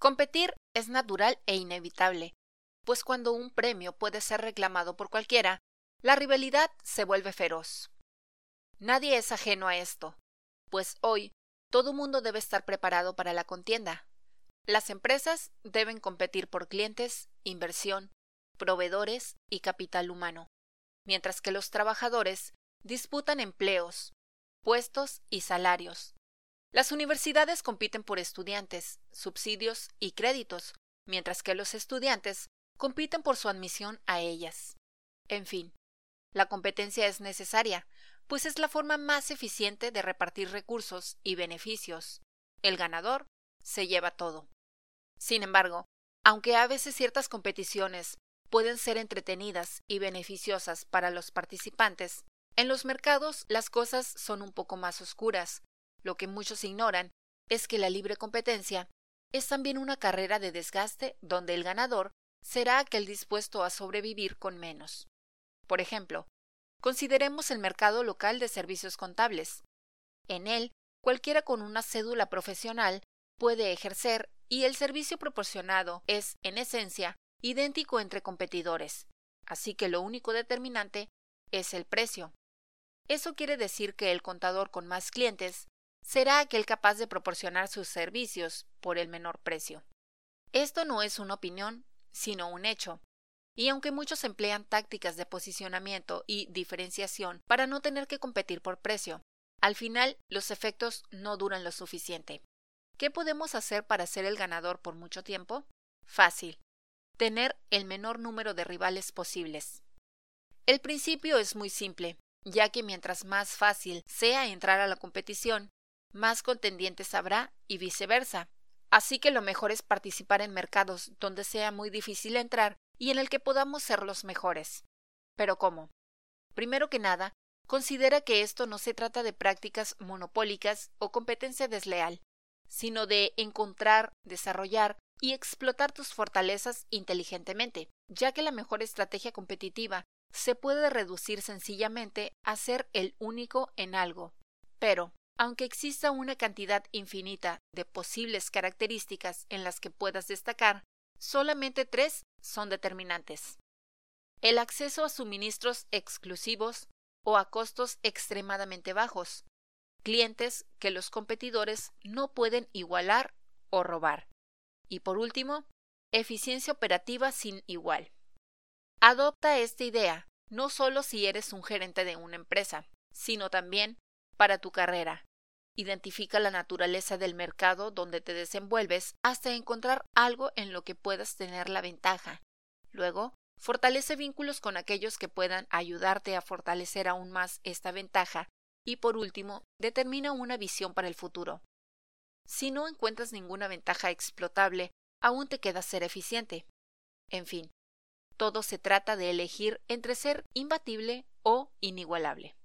Competir es natural e inevitable, pues cuando un premio puede ser reclamado por cualquiera, la rivalidad se vuelve feroz. Nadie es ajeno a esto, pues hoy todo mundo debe estar preparado para la contienda. Las empresas deben competir por clientes, inversión, proveedores y capital humano, mientras que los trabajadores disputan empleos, puestos y salarios. Las universidades compiten por estudiantes, subsidios y créditos, mientras que los estudiantes compiten por su admisión a ellas. En fin, la competencia es necesaria, pues es la forma más eficiente de repartir recursos y beneficios. El ganador se lleva todo. Sin embargo, aunque a veces ciertas competiciones pueden ser entretenidas y beneficiosas para los participantes, en los mercados las cosas son un poco más oscuras. Lo que muchos ignoran es que la libre competencia es también una carrera de desgaste donde el ganador será aquel dispuesto a sobrevivir con menos. Por ejemplo, consideremos el mercado local de servicios contables. En él, cualquiera con una cédula profesional puede ejercer y el servicio proporcionado es, en esencia, idéntico entre competidores, así que lo único determinante es el precio. Eso quiere decir que el contador con más clientes será aquel capaz de proporcionar sus servicios por el menor precio. Esto no es una opinión, sino un hecho. Y aunque muchos emplean tácticas de posicionamiento y diferenciación para no tener que competir por precio, al final los efectos no duran lo suficiente. ¿Qué podemos hacer para ser el ganador por mucho tiempo? Fácil. Tener el menor número de rivales posibles. El principio es muy simple, ya que mientras más fácil sea entrar a la competición, más contendientes habrá y viceversa. Así que lo mejor es participar en mercados donde sea muy difícil entrar y en el que podamos ser los mejores. Pero ¿cómo? Primero que nada, considera que esto no se trata de prácticas monopólicas o competencia desleal, sino de encontrar, desarrollar y explotar tus fortalezas inteligentemente, ya que la mejor estrategia competitiva se puede reducir sencillamente a ser el único en algo. Pero, aunque exista una cantidad infinita de posibles características en las que puedas destacar, solamente tres son determinantes. El acceso a suministros exclusivos o a costos extremadamente bajos, clientes que los competidores no pueden igualar o robar. Y por último, eficiencia operativa sin igual. Adopta esta idea no solo si eres un gerente de una empresa, sino también para tu carrera, Identifica la naturaleza del mercado donde te desenvuelves hasta encontrar algo en lo que puedas tener la ventaja. Luego, fortalece vínculos con aquellos que puedan ayudarte a fortalecer aún más esta ventaja. Y por último, determina una visión para el futuro. Si no encuentras ninguna ventaja explotable, aún te queda ser eficiente. En fin, todo se trata de elegir entre ser imbatible o inigualable.